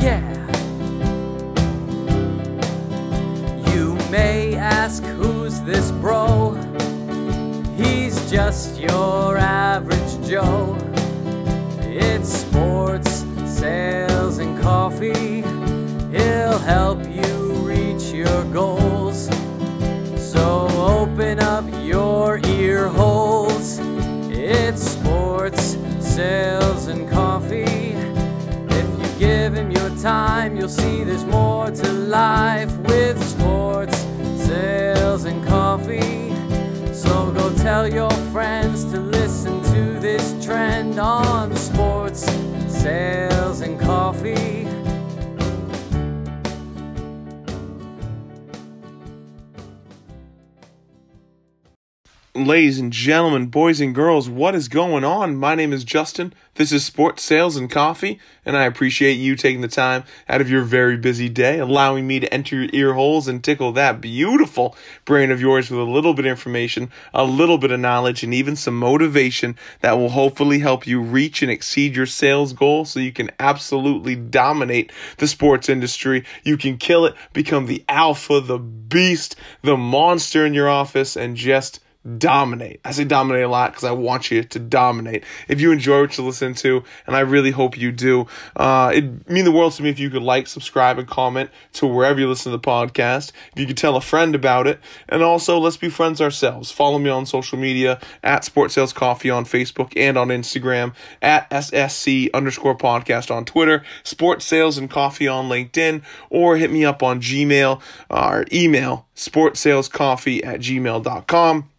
Yeah. You may ask who's this bro? He's just your average Joe. It's sports, sales, and coffee. He'll help you reach your goals. Sales, and coffee. If you give him your time, you'll see there's more to life with sports, sales, and coffee. So go tell your friends to listen to this trend on sports, Ladies and gentlemen, boys and girls, what is going on? My name is Justin. This is Sports Sales and Coffee, and I appreciate you taking the time out of your very busy day, allowing me to enter your ear holes and tickle that beautiful brain of yours with a little bit of information, a little bit of knowledge, and even some motivation that will hopefully help you reach and exceed your sales goal so you can absolutely dominate the sports industry. You can kill it, become the alpha, the beast, the monster in your office, and just dominate. I say dominate a lot because I want you to dominate. If you enjoy what you listen to, and I really hope you do, uh, it'd mean the world to me if you could like, subscribe, and comment to wherever you listen to the podcast. If you could tell a friend about it, and also let's be friends ourselves. Follow me on social media at Sports Sales Coffee on Facebook and on Instagram, at SSC underscore podcast on Twitter, Sports Sales and Coffee on LinkedIn, or hit me up on Gmail or email sportsalescoffee at gmail.com.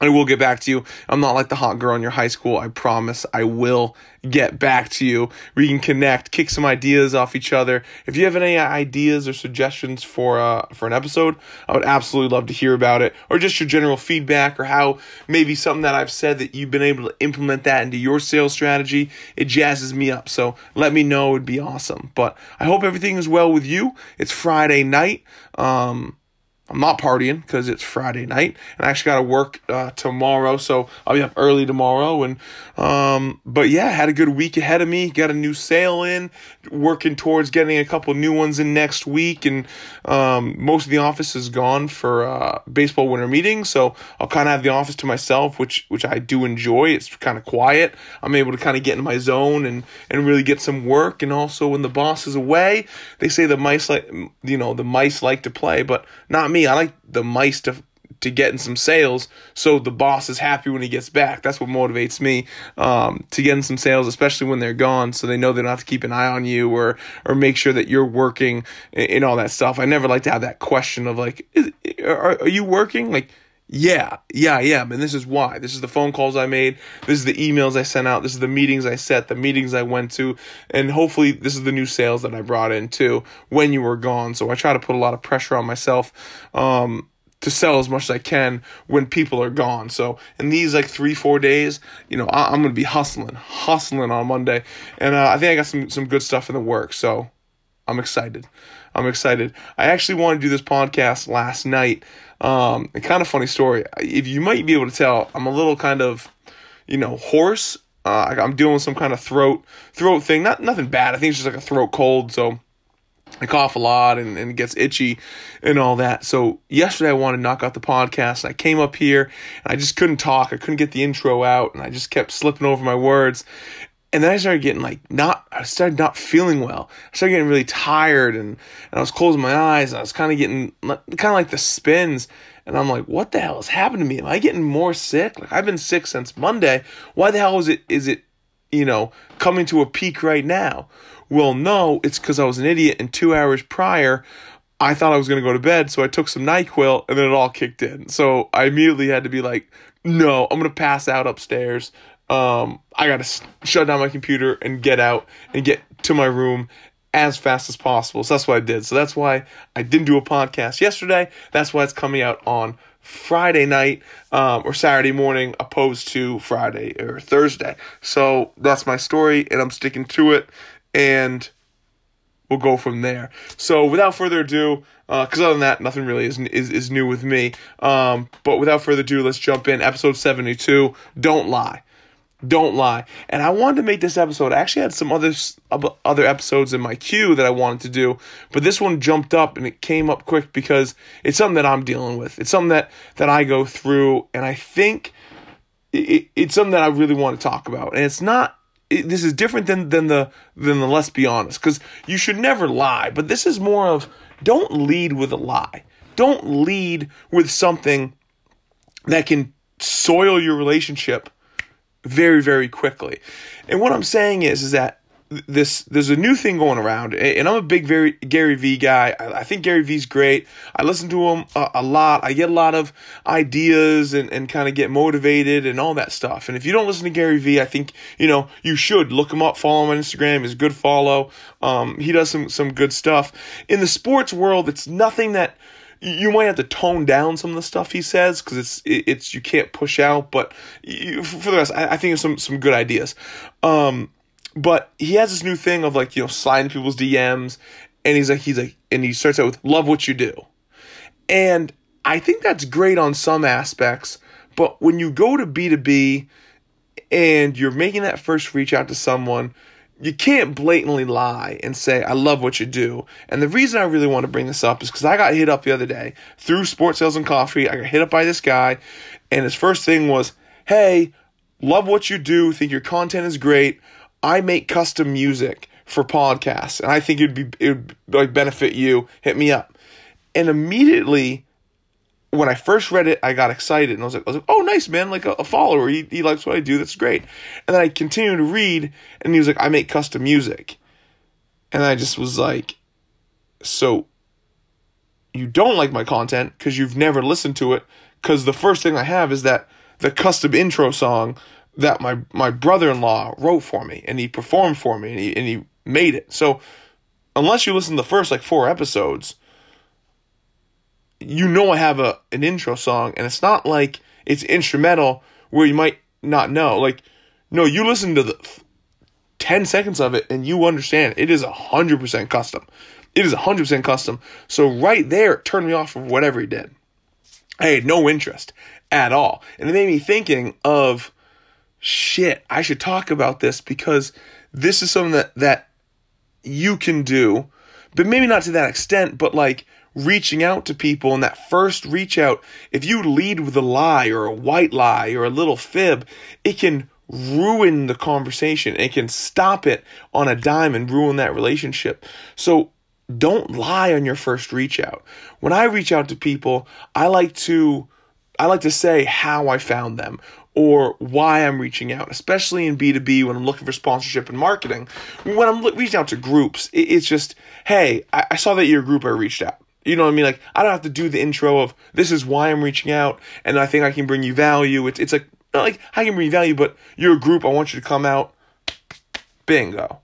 I will get back to you. I'm not like the hot girl in your high school. I promise I will get back to you. We can connect, kick some ideas off each other. If you have any ideas or suggestions for uh, for an episode, I would absolutely love to hear about it. Or just your general feedback or how maybe something that I've said that you've been able to implement that into your sales strategy. It jazzes me up. So let me know. It'd be awesome. But I hope everything is well with you. It's Friday night. Um, I'm not partying because it's Friday night, and I actually got to work uh, tomorrow, so I'll be up early tomorrow. And um, but yeah, had a good week ahead of me. Got a new sale in, working towards getting a couple new ones in next week. And um, most of the office is gone for uh, baseball winter meetings, so I'll kind of have the office to myself, which which I do enjoy. It's kind of quiet. I'm able to kind of get in my zone and and really get some work. And also when the boss is away, they say the mice like you know the mice like to play, but not me. I like the mice to to get in some sales so the boss is happy when he gets back. That's what motivates me um, to get in some sales, especially when they're gone, so they know they don't have to keep an eye on you or or make sure that you're working and all that stuff. I never like to have that question of like, is, are, are you working? Like, yeah, yeah, I am. And this is why. This is the phone calls I made. This is the emails I sent out. This is the meetings I set, the meetings I went to. And hopefully, this is the new sales that I brought in too when you were gone. So I try to put a lot of pressure on myself. Um, to sell as much as I can when people are gone. So in these like three, four days, you know, I- am gonna be hustling, hustling on Monday, and uh, I think I got some some good stuff in the works. So I'm excited. I'm excited. I actually wanted to do this podcast last night. Um, kind of funny story. If you might be able to tell, I'm a little kind of, you know, hoarse. Uh, I'm dealing with some kind of throat throat thing. Not nothing bad. I think it's just like a throat cold. So I cough a lot and, and it gets itchy and all that. So yesterday I wanted to knock out the podcast and I came up here and I just couldn't talk. I couldn't get the intro out and I just kept slipping over my words. And then I started getting like not I started not feeling well. I started getting really tired and, and I was closing my eyes and I was kind of getting kind of like the spins and I'm like, what the hell has happened to me? Am I getting more sick? Like I've been sick since Monday. Why the hell is it is it, you know, coming to a peak right now? Well, no, it's because I was an idiot and two hours prior I thought I was going to go to bed, so I took some NyQuil and then it all kicked in. So I immediately had to be like, no, I'm going to pass out upstairs. Um, I got to shut down my computer and get out and get to my room as fast as possible. So that's what I did. So that's why I didn't do a podcast yesterday. That's why it's coming out on Friday night um, or Saturday morning, opposed to Friday or Thursday. So that's my story, and I'm sticking to it. And we'll go from there. So without further ado, because uh, other than that, nothing really is, is, is new with me. Um, but without further ado, let's jump in. Episode 72 Don't Lie. Don't lie. And I wanted to make this episode. I actually had some other other episodes in my queue that I wanted to do, but this one jumped up and it came up quick because it's something that I'm dealing with. It's something that that I go through, and I think it, it's something that I really want to talk about. And it's not. It, this is different than than the than the let's be honest, because you should never lie. But this is more of don't lead with a lie. Don't lead with something that can soil your relationship very very quickly. And what I'm saying is is that this there's a new thing going around and i'm a big very gary vee guy. I, think gary vee's great. I listen to him a, a lot. I get a lot of ideas and, and kind of get motivated and all that stuff. And if you don't listen to gary vee i think you know you should look him up follow him on instagram he's a good follow. Um, he does some some good stuff. In the sports world it's nothing that you might have to tone down some of the stuff he says because it's it's you can't push out. But you, for the rest, I, I think it's some some good ideas. Um, but he has this new thing of like you know sliding people's DMs, and he's like he's like and he starts out with love what you do, and I think that's great on some aspects. But when you go to B two B, and you're making that first reach out to someone you can't blatantly lie and say I love what you do. And the reason I really want to bring this up is because I got hit up the other day through Sports Sales and Coffee. I got hit up by this guy, and his first thing was, "Hey, love what you do. Think your content is great. I make custom music for podcasts, and I think it'd be it would like benefit you. Hit me up." And immediately when I first read it, I got excited and I was like, I was like, oh, nice, man, like a, a, follower. He, he likes what I do. That's great. And then I continued to read and he was like, I make custom music. And I just was like, so you don't like my content because you've never listened to it. Because the first thing I have is that the custom intro song that my, my brother in law wrote for me and he performed for me and he, and he made it. So unless you listen to the first like four episodes, you know I have a an intro song, and it's not like it's instrumental where you might not know. Like, no, you listen to the ten seconds of it, and you understand it is hundred percent custom. It is hundred percent custom. So right there, it turned me off of whatever he did. I had no interest at all, and it made me thinking of shit. I should talk about this because this is something that that you can do, but maybe not to that extent. But like reaching out to people and that first reach out, if you lead with a lie or a white lie or a little fib, it can ruin the conversation. It can stop it on a dime and ruin that relationship. So don't lie on your first reach out. When I reach out to people, I like to I like to say how I found them or why I'm reaching out, especially in B2B when I'm looking for sponsorship and marketing. When I'm reaching out to groups, it's just, hey, I saw that you're group, I reached out. You know what I mean? Like I don't have to do the intro of this is why I'm reaching out and I think I can bring you value. It's it's like not like I can bring you value, but you're a group. I want you to come out. Bingo.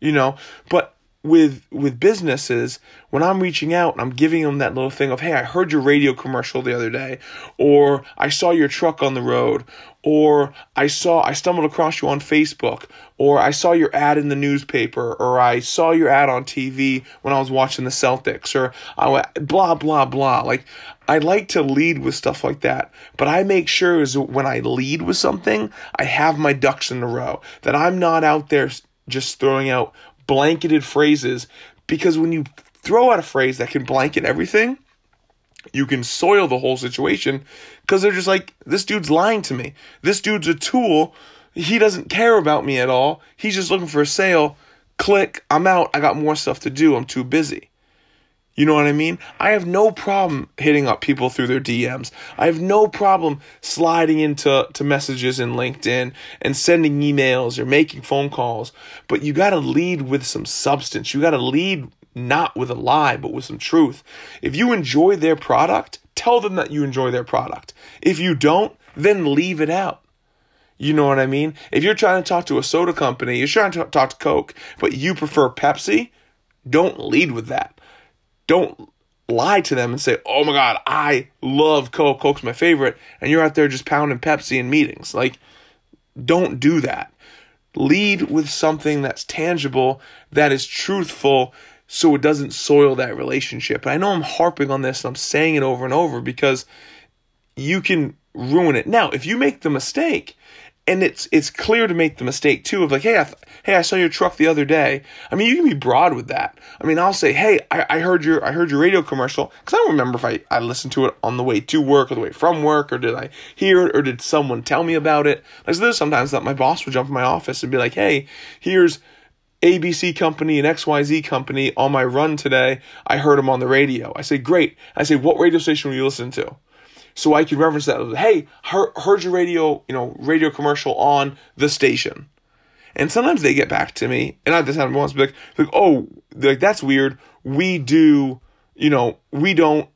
You know, but with with businesses when I'm reaching out and I'm giving them that little thing of hey I heard your radio commercial the other day or I saw your truck on the road or I saw I stumbled across you on Facebook or I saw your ad in the newspaper or I saw your ad on TV when I was watching the Celtics or I went blah blah blah. Like I like to lead with stuff like that but I make sure is when I lead with something I have my ducks in a row that I'm not out there just throwing out blanketed phrases because when you throw out a phrase that can blanket everything, you can soil the whole situation because they're just like, this dude's lying to me. This dude's a tool. He doesn't care about me at all. He's just looking for a sale. Click, I'm out. I got more stuff to do. I'm too busy. You know what I mean? I have no problem hitting up people through their DMs. I have no problem sliding into to messages in LinkedIn and sending emails or making phone calls. But you got to lead with some substance. You got to lead not with a lie, but with some truth. If you enjoy their product, tell them that you enjoy their product. If you don't, then leave it out. You know what I mean? If you're trying to talk to a soda company, you're trying to talk to Coke, but you prefer Pepsi, don't lead with that don't lie to them and say, "Oh my God, I love Coke. Coke's my favorite," and you're out there just pounding Pepsi in meetings. Like, don't do that. lead with something that's tangible, that is truthful, so it doesn't soil that relationship. And I know I'm harping on this and I'm saying it over and over because you can ruin it. Now, if you make the mistake, and it's it's clear to make the mistake too of like, hey, I th- hey, I saw your truck the other day. I mean, you can be broad with that. I mean, I'll say, hey, I, I heard your I heard your radio commercial because I don't remember if I I listened to it on the way to work or the way from work or did I hear it or did someone tell me about it. Like so there's sometimes that my boss would jump in my office and be like, hey, here's ABC company and XYZ company on my run today. I heard them on the radio. I say, great. I say, what radio station were you listening to? So I can reference that. Hey, heard, your radio, you know, radio commercial on the station. And sometimes they get back to me, and I've just had once, be like, like, oh, like that's weird. We do, you know, we don't,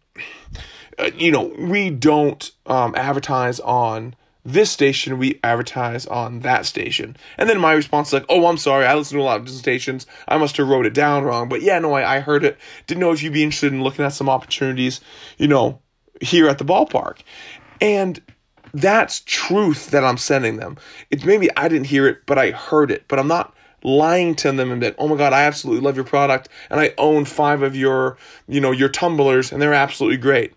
uh, you know, we don't um, advertise on this station. We advertise on that station. And then my response is like, oh, I'm sorry. I listen to a lot of different stations. I must have wrote it down wrong. But yeah, no, I, I heard it. Didn't know if you'd be interested in looking at some opportunities, you know, here at the ballpark. And that's truth that I'm sending them. It's maybe I didn't hear it, but I heard it. But I'm not lying to them and that, oh my God, I absolutely love your product and I own five of your, you know, your tumblers and they're absolutely great.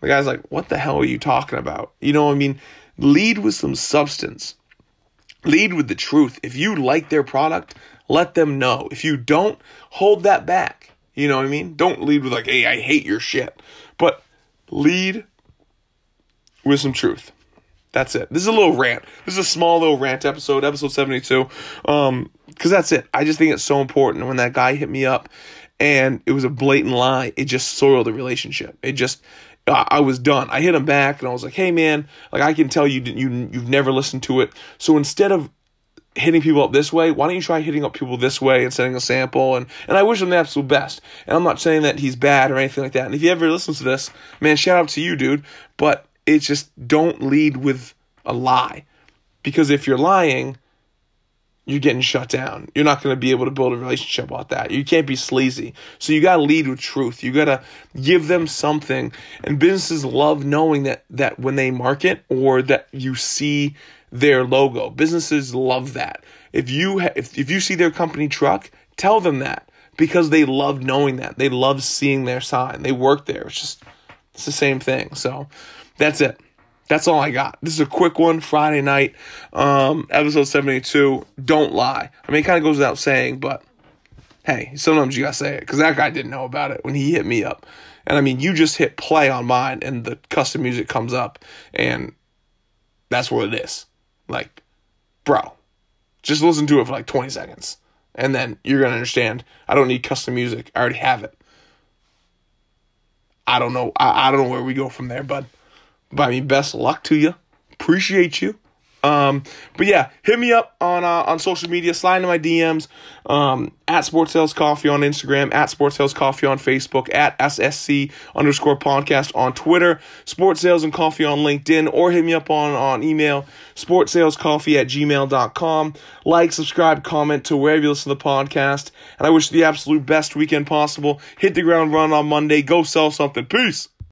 The guy's like, what the hell are you talking about? You know, I mean, lead with some substance. Lead with the truth. If you like their product, let them know. If you don't, hold that back. You know what I mean? Don't lead with like, hey, I hate your shit. But lead with some truth. That's it. This is a little rant. This is a small little rant episode, episode 72. Um, cause that's it. I just think it's so important. When that guy hit me up and it was a blatant lie, it just soiled the relationship. It just, I was done. I hit him back and I was like, "Hey man, like I can tell you you you've never listened to it. So instead of hitting people up this way, why don't you try hitting up people this way and sending a sample? And, and I wish him the absolute best. And I'm not saying that he's bad or anything like that. And if he ever listens to this, man, shout out to you, dude. But it's just don't lead with a lie. Because if you're lying, you're getting shut down. You're not going to be able to build a relationship about that. You can't be sleazy. So you got to lead with truth. You got to give them something. And businesses love knowing that that when they market or that you see their logo. Businesses love that. If you ha- if if you see their company truck, tell them that because they love knowing that. They love seeing their sign. They work there. It's just it's the same thing. So that's it. That's all I got. This is a quick one, Friday night, um, episode 72. Don't lie. I mean, it kind of goes without saying, but hey, sometimes you gotta say it because that guy didn't know about it when he hit me up. And I mean, you just hit play on mine and the custom music comes up, and that's what it is. Like, bro, just listen to it for like 20 seconds. And then you're going to understand I don't need custom music. I already have it. I don't know. I, I don't know where we go from there, bud. But I mean, best luck to you. Appreciate you. Um, but yeah, hit me up on uh, on social media, slide into my DMs, um, at Sports Sales Coffee on Instagram, at Sports Sales Coffee on Facebook, at SSC underscore podcast on Twitter, Sports Sales and Coffee on LinkedIn, or hit me up on, on email, Sports Sales Coffee at gmail.com. Like, subscribe, comment to wherever you listen to the podcast. And I wish you the absolute best weekend possible. Hit the ground run on Monday. Go sell something. Peace.